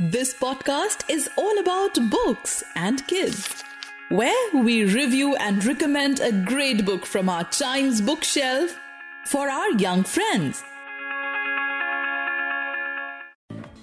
This podcast is all about books and kids, where we review and recommend a great book from our Chimes bookshelf for our young friends.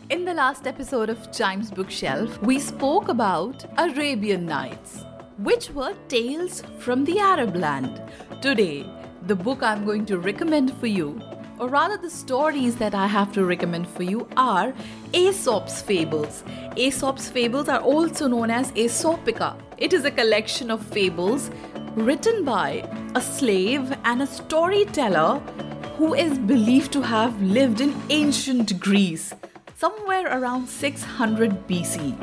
In the last episode of Chimes Bookshelf, we spoke about Arabian Nights, which were tales from the Arab land. Today, the book I'm going to recommend for you, or rather the stories that I have to recommend for you, are Aesop's Fables. Aesop's Fables are also known as Aesopica. It is a collection of fables written by a slave and a storyteller who is believed to have lived in ancient Greece, somewhere around 600 BC.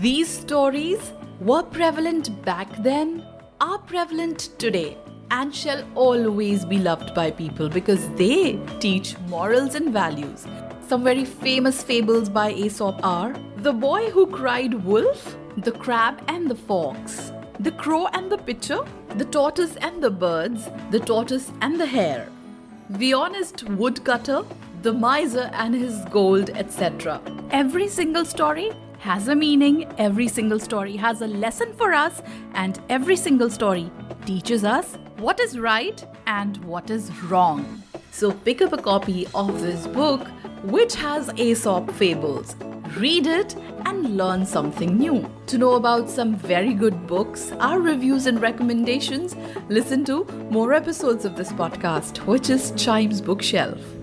These stories were prevalent back then, are prevalent today, and shall always be loved by people because they teach morals and values. Some very famous fables by Aesop are The Boy Who Cried Wolf, The Crab and the Fox, The Crow and the Pitcher, The Tortoise and the Birds, The Tortoise and the Hare, The Honest Woodcutter, The Miser and His Gold, etc. Every single story has a meaning, every single story has a lesson for us, and every single story teaches us what is right and what is wrong. So pick up a copy of this book, which has Aesop fables. Read it and learn something new. To know about some very good books, our reviews and recommendations, listen to more episodes of this podcast, which is Chimes Bookshelf.